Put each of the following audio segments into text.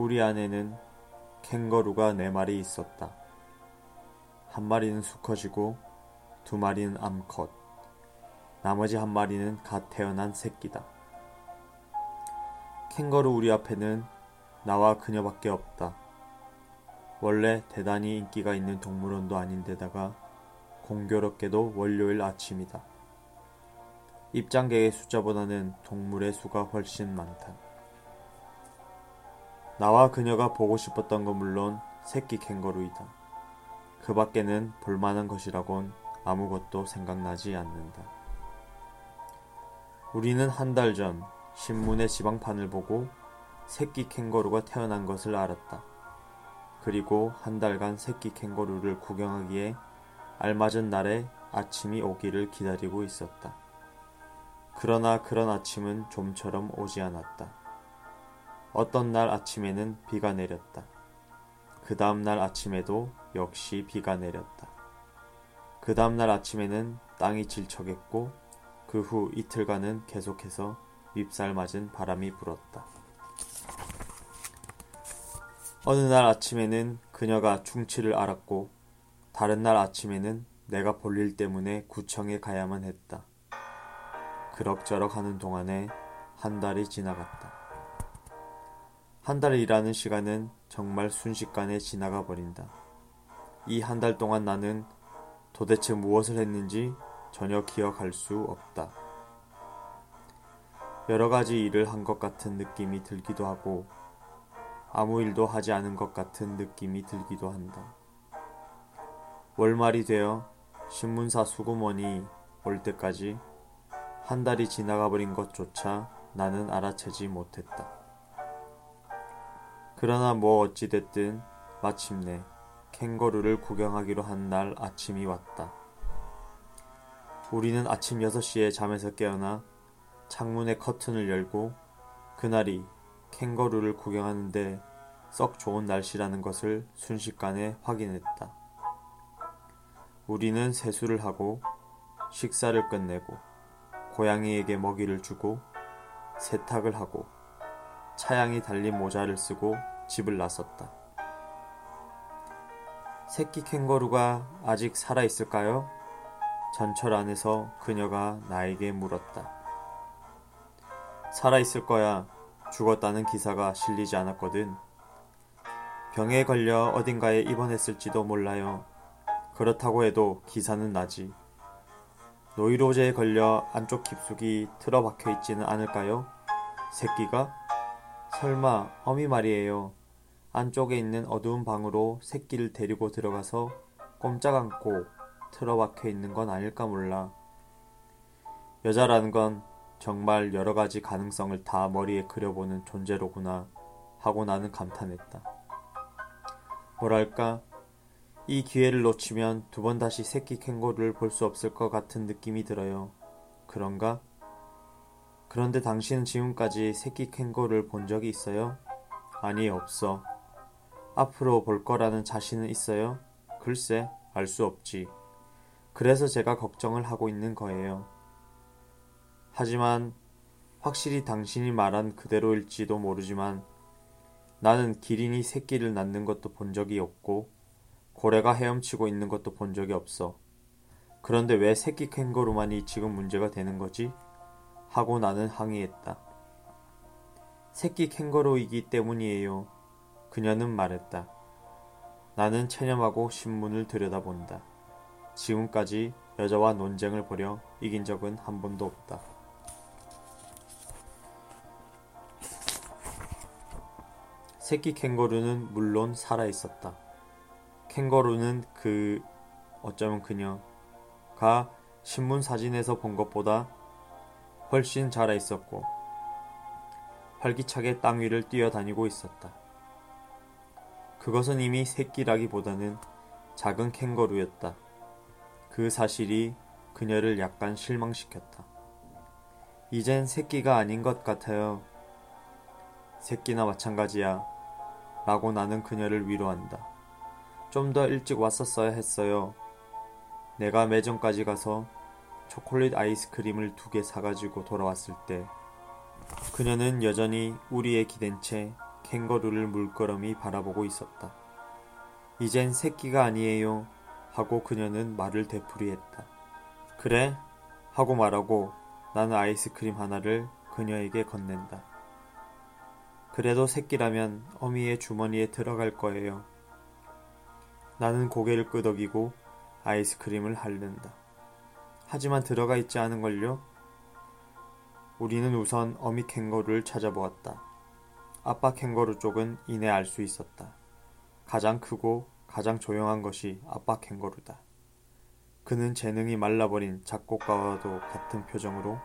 우리 안에는 캥거루가 네 마리 있었다. 한 마리는 수컷이고 두 마리는 암컷, 나머지 한 마리는 갓 태어난 새끼다. 캥거루 우리 앞에는 나와 그녀밖에 없다. 원래 대단히 인기가 있는 동물원도 아닌데다가 공교롭게도 월요일 아침이다. 입장객의 숫자보다는 동물의 수가 훨씬 많다. 나와 그녀가 보고 싶었던 건 물론 새끼 캥거루이다. 그 밖에는 볼만한 것이라곤 아무것도 생각나지 않는다. 우리는 한 달 전 신문의 지방판을 보고 새끼 캥거루가 태어난 것을 알았다. 그리고 한 달간 새끼 캥거루를 구경하기에 알맞은 날에 아침이 오기를 기다리고 있었다. 그러나 그런 아침은 좀처럼 오지 않았다. 어떤 날 아침에는 비가 내렸다. 그 다음 날 아침에도 역시 비가 내렸다. 그 다음 날 아침에는 땅이 질척했고 그 후 이틀간은 계속해서 밉살 맞은 바람이 불었다. 어느 날 아침에는 그녀가 충치를 앓았고 다른 날 아침에는 내가 볼일 때문에 구청에 가야만 했다. 그럭저럭 하는 동안에 한 달이 지나갔다. 한달 일하는 시간은 정말 순식간에 지나가 버린다. 이 한 달 동안 나는 도대체 무엇을 했는지 전혀 기억할 수 없다. 여러 가지 일을 한 것 같은 느낌이 들기도 하고 아무 일도 하지 않은 것 같은 느낌이 들기도 한다. 월말이 되어 신문사 수고원이 올 때까지 한 달이 지나가 버린 것조차 나는 알아채지 못했다. 그러나 뭐 어찌됐든 마침내 캥거루를 구경하기로 한 날 아침이 왔다. 우리는 아침 6시에 잠에서 깨어나 창문의 커튼을 열고 그날이 캥거루를 구경하는데 썩 좋은 날씨라는 것을 순식간에 확인했다. 우리는 세수를 하고 식사를 끝내고 고양이에게 먹이를 주고 세탁을 하고 차양이 달린 모자를 쓰고 집을 나섰다. 새끼 캥거루가 아직 살아 있을까요? 전철 안에서 그녀가 나에게 물었다. 살아 있을 거야. 죽었다는 기사가 실리지 않았거든. 병에 걸려 어딘가에 입원했을지도 몰라요. 그렇다고 해도 기사는 나지. 노이로제에 걸려 안쪽 깊숙이 틀어박혀 있지는 않을까요? 새끼가? 설마 어미 말이에요. 안쪽에 있는 어두운 방으로 새끼를 데리고 들어가서 꼼짝 않고 틀어박혀 있는 건 아닐까 몰라. 여자라는 건 정말 여러 가지 가능성을 다 머리에 그려보는 존재로구나 하고 나는 감탄했다. 뭐랄까, 이 기회를 놓치면 두 번 다시 새끼 캥거루를 볼 수 없을 것 같은 느낌이 들어요. 그런가? 그런데 당신은 지금까지 새끼 캥거루를 본 적이 있어요? 아니, 없어. 앞으로 볼 거라는 자신은 있어요? 글쎄, 알 수 없지. 그래서 제가 걱정을 하고 있는 거예요. 하지만 확실히 당신이 말한 그대로일지도 모르지만 나는 기린이 새끼를 낳는 것도 본 적이 없고 고래가 헤엄치고 있는 것도 본 적이 없어. 그런데 왜 새끼 캥거루만이 지금 문제가 되는 거지? 하고 나는 항의했다. 새끼 캥거루이기 때문이에요. 그녀는 말했다. 나는 체념하고 신문을 들여다본다. 지금까지 여자와 논쟁을 벌여 이긴 적은 한 번도 없다. 새끼 캥거루는 물론 살아 있었다. 캥거루는 그 어쩌면 그녀가 신문 사진에서 본 것보다 훨씬 자라 있었고 활기차게 땅 위를 뛰어다니고 있었다. 그것은 이미 새끼라기보다는 작은 캥거루였다. 그 사실이 그녀를 약간 실망시켰다. 이젠 새끼가 아닌 것 같아요. 새끼나 마찬가지야. 라고 나는 그녀를 위로한다. 좀 더 일찍 왔었어야 했어요. 내가 매점까지 가서 초콜릿 아이스크림을 두 개 사가지고 돌아왔을 때 그녀는 여전히 우리에 기댄 채 캥거루를 물끄러미 바라보고 있었다. 이젠 새끼가 아니에요. 하고 그녀는 말을 되풀이했다. 그래? 하고 말하고 나는 아이스크림 하나를 그녀에게 건넨다. 그래도 새끼라면 어미의 주머니에 들어갈 거예요. 나는 고개를 끄덕이고 아이스크림을 핥는다. 하지만 들어가 있지 않은걸요? 우리는 우선 어미 캥거루를 찾아보았다. 아빠 캥거루 쪽은 이내 알 수 있었다. 가장 크고 가장 조용한 것이 아빠 캥거루다. 그는 재능이 말라버린 작곡가와도 같은 표정으로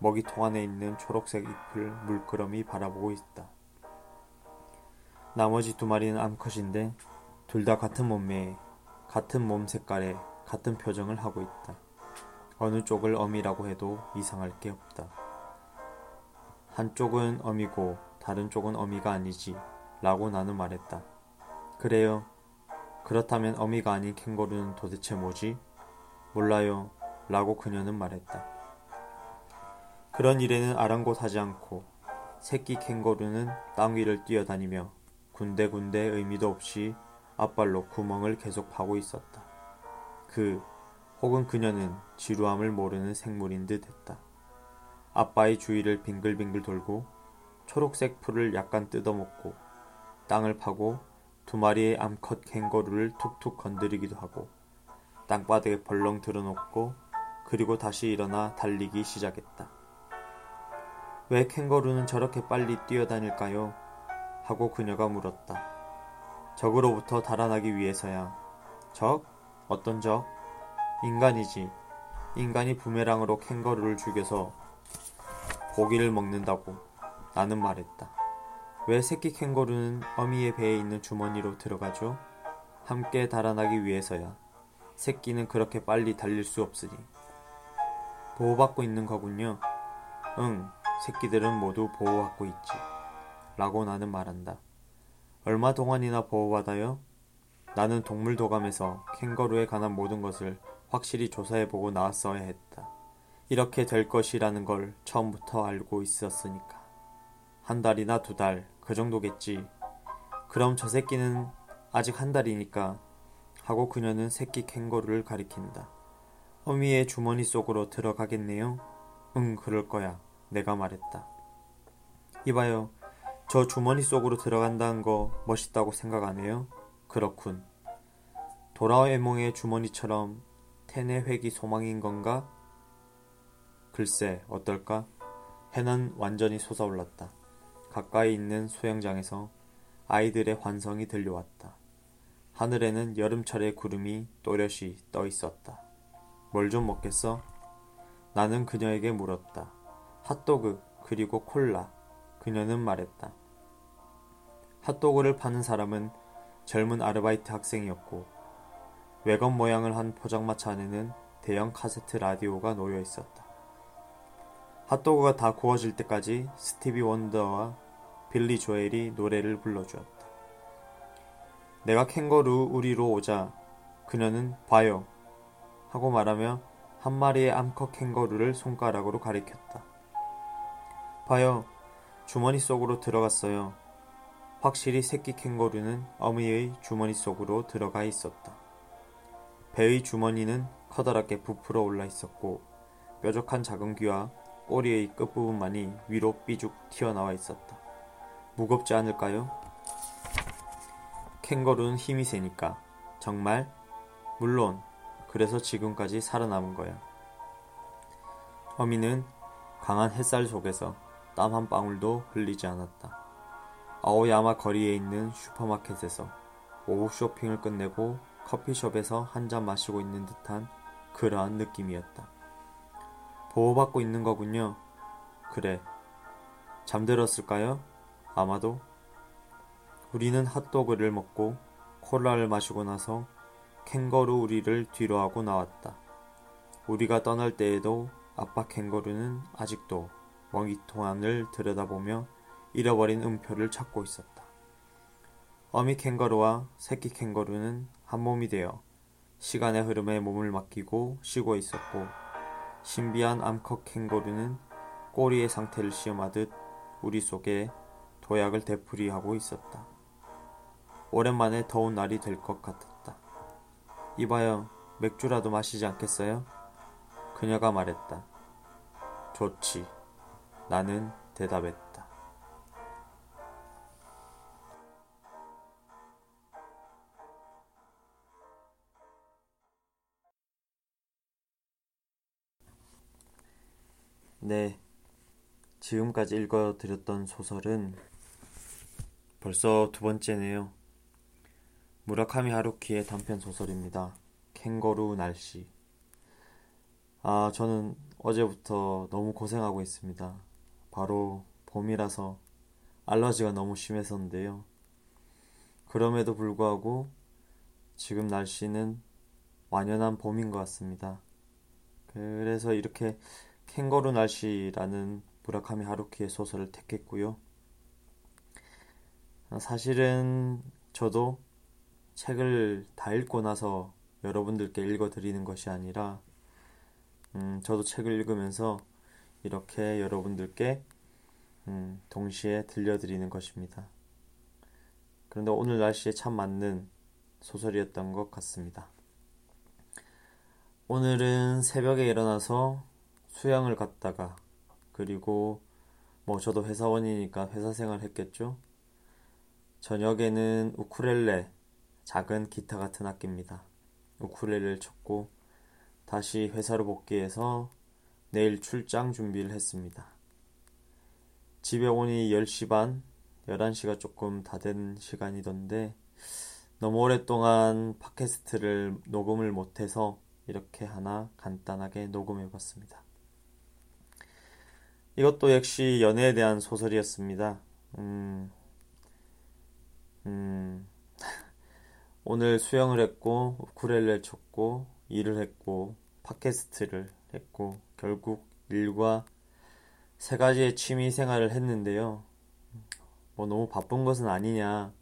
먹이통 안에 있는 초록색 잎을 물끄러미 바라보고 있다. 나머지 두 마리는 암컷인데 둘 다 같은 몸매에 같은 몸 색깔에 같은 표정을 하고 있다. 어느 쪽을 어미라고 해도 이상할 게 없다. 한쪽은 어미고 다른 쪽은 어미가 아니지 라고 나는 말했다. 그래요. 그렇다면 어미가 아닌 캥거루는 도대체 뭐지? 몰라요. 라고 그녀는 말했다. 그런 일에는 아랑곳하지 않고 새끼 캥거루는 땅 위를 뛰어다니며 군데군데 의미도 없이 앞발로 구멍을 계속 파고 있었다. 그 혹은 그녀는 지루함을 모르는 생물인 듯 했다. 아빠의 주위를 빙글빙글 돌고 초록색 풀을 약간 뜯어먹고 땅을 파고 두 마리의 암컷 캥거루를 툭툭 건드리기도 하고 땅바닥에 벌렁 들어놓고 그리고 다시 일어나 달리기 시작했다. 왜 캥거루는 저렇게 빨리 뛰어다닐까요? 하고 그녀가 물었다. 적으로부터 달아나기 위해서야. 적? 어떤 적? 인간이지. 인간이 부메랑으로 캥거루를 죽여서 고기를 먹는다고 나는 말했다. 왜 새끼 캥거루는 어미의 배에 있는 주머니로 들어가죠? 함께 달아나기 위해서야. 새끼는 그렇게 빨리 달릴 수 없으니. 보호받고 있는 거군요. 응, 새끼들은 모두 보호받고 있지. 라고 나는 말한다. 얼마 동안이나 보호받아요? 나는 동물도감에서 캥거루에 관한 모든 것을 확실히 조사해보고 나왔어야 했다. 이렇게 될 것이라는 걸 처음부터 알고 있었으니까. 한 달이나 두 달, 그 정도겠지. 그럼 저 새끼는 아직 한 달이니까. 하고 그녀는 새끼 캥거루를 가리킨다. 어미의 주머니 속으로 들어가겠네요? 응, 그럴 거야. 내가 말했다. 이봐요. 저 주머니 속으로 들어간다는 거 멋있다고 생각 안 해요? 그렇군. 도라에몽의 주머니처럼 텐의 획이 소망인 건가? 글쎄, 어떨까? 해는 완전히 솟아올랐다. 가까이 있는 수영장에서 아이들의 환성이 들려왔다. 하늘에는 여름철의 구름이 또렷이 떠 있었다. 뭘 좀 먹겠어? 나는 그녀에게 물었다. 핫도그, 그리고 콜라. 그녀는 말했다. 핫도그를 파는 사람은 젊은 아르바이트 학생이었고 외건 모양을 한 포장마차 안에는 대형 카세트 라디오가 놓여 있었다. 핫도그가 다 구워질 때까지 스티비 원더와 빌리 조엘이 노래를 불러주었다. 내가 캥거루 우리로 오자 그녀는 봐요 하고 말하며 한 마리의 암컷 캥거루를 손가락으로 가리켰다. 봐요 주머니 속으로 들어갔어요. 확실히 새끼 캥거루는 어미의 주머니 속으로 들어가 있었다. 배의 주머니는 커다랗게 부풀어 올라 있었고 뾰족한 작은 귀와 꼬리의 끝부분만이 위로 삐죽 튀어나와 있었다. 무겁지 않을까요? 캥거루는 힘이 세니까. 정말? 물론, 그래서 지금까지 살아남은 거야. 어미는 강한 햇살 속에서 땀 한 방울도 흘리지 않았다. 아오야마 거리에 있는 슈퍼마켓에서 오후 쇼핑을 끝내고 커피숍에서 한 잔 마시고 있는 듯한 그러한 느낌이었다. 보호받고 있는 거군요. 그래. 잠들었을까요? 아마도. 우리는 핫도그를 먹고 콜라를 마시고 나서 캥거루 우리를 뒤로 하고 나왔다. 우리가 떠날 때에도 아빠 캥거루는 아직도 먹이통 안을 들여다보며 잃어버린 음표를 찾고 있었다. 어미 캥거루와 새끼 캥거루는 한 몸이 되어 시간의 흐름에 몸을 맡기고 쉬고 있었고 신비한 암컷 캥거루는 꼬리의 상태를 시험하듯 우리 속에 도약을 되풀이하고 있었다. 오랜만에 더운 날이 될 것 같았다. 이봐요, 맥주라도 마시지 않겠어요? 그녀가 말했다. 좋지. 나는 대답했다. 네. 지금까지 읽어드렸던 소설은 벌써 두 번째네요. 무라카미 하루키의 단편 소설입니다. 캥거루 날씨. 아, 저는 어제부터 너무 고생하고 있습니다. 바로 봄이라서 알러지가 너무 심했었는데요. 그럼에도 불구하고 지금 날씨는 완연한 봄인 것 같습니다. 그래서 이렇게 캥거루 날씨라는 무라카미 하루키의 소설을 택했고요. 사실은 저도 책을 다 읽고 나서 여러분들께 읽어드리는 것이 아니라, 음, 저도 책을 읽으면서 이렇게 여러분들께 음, 동시에 들려드리는 것입니다. 그런데 오늘 날씨에 참 맞는 소설이었던 것 같습니다. 오늘은 새벽에 일어나서 수영을 갔다가 그리고 뭐 저도 회사원이니까 회사 생활 했겠죠. 저녁에는 우쿠렐레 작은 기타 같은 악기입니다. 우쿨렐레를 쳤고 다시 회사로 복귀해서 내일 출장 준비를 했습니다. 집에 오니 10시 반, 11시가 조금 다 된 시간이던데 너무 오랫동안 팟캐스트를 녹음을 못해서 이렇게 하나 간단하게 녹음해 봤습니다. 이것도 역시 연애에 대한 소설이었습니다. 음, 음, 오늘 수영을 했고 우쿨렐레 쳤고 일을 했고 팟캐스트를 했고 결국 일과 세 가지의 취미 생활을 했는데요. 뭐 너무 바쁜 것은 아니냐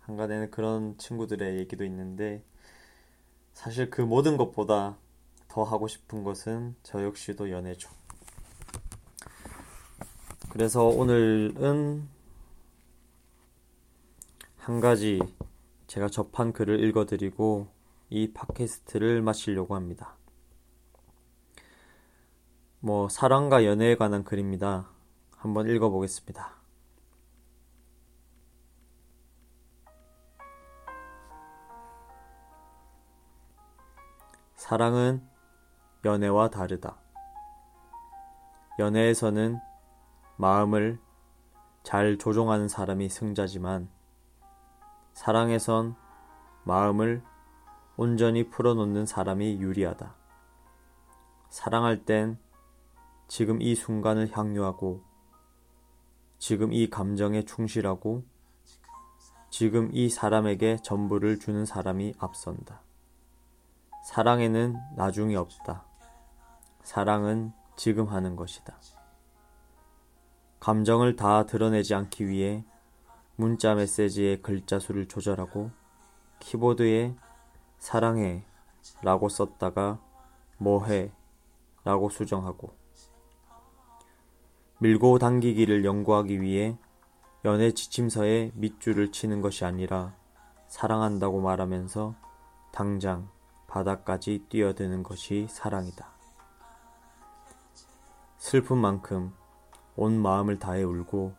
한간에는 그런 친구들의 얘기도 있는데 사실 그 모든 것보다 더 하고 싶은 것은 저 역시도 연애죠. 그래서 오늘은 한 가지 제가 접한 글을 읽어드리고 이 팟캐스트를 마치려고 합니다. 뭐, 사랑과 연애에 관한 글입니다. 한번 읽어보겠습니다. 사랑은 연애와 다르다. 연애에서는 마음을 잘 조종하는 사람이 승자지만 사랑에선 마음을 온전히 풀어놓는 사람이 유리하다. 사랑할 땐 지금 이 순간을 향유하고 지금 이 감정에 충실하고 지금 이 사람에게 전부를 주는 사람이 앞선다. 사랑에는 나중이 없다. 사랑은 지금 하는 것이다. 감정을 다 드러내지 않기 위해 문자 메시지의 글자 수를 조절하고 키보드에 사랑해 라고 썼다가 뭐해 라고 수정하고 밀고 당기기를 연구하기 위해 연애 지침서에 밑줄을 치는 것이 아니라 사랑한다고 말하면서 당장 바닥까지 뛰어드는 것이 사랑이다. 슬픈 만큼 온 마음을 다해 울고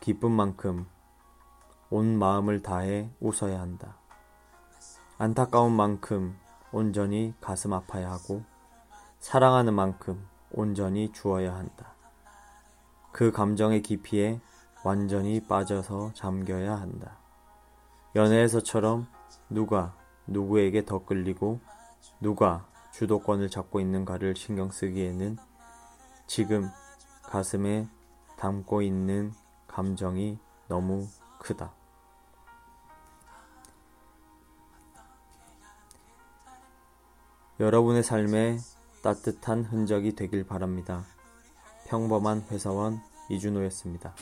기쁜 만큼 온 마음을 다해 웃어야 한다. 안타까운 만큼 온전히 가슴 아파야 하고 사랑하는 만큼 온전히 주어야 한다. 그 감정의 깊이에 완전히 빠져서 잠겨야 한다. 연애에서처럼 누가 누구에게 더 끌리고 누가 주도권을 잡고 있는가를 신경 쓰기에는 지금 가슴에 담고 있는 감정이 너무 크다. 여러분의 삶에 따뜻한 흔적이 되길 바랍니다. 평범한 회사원 이준호였습니다.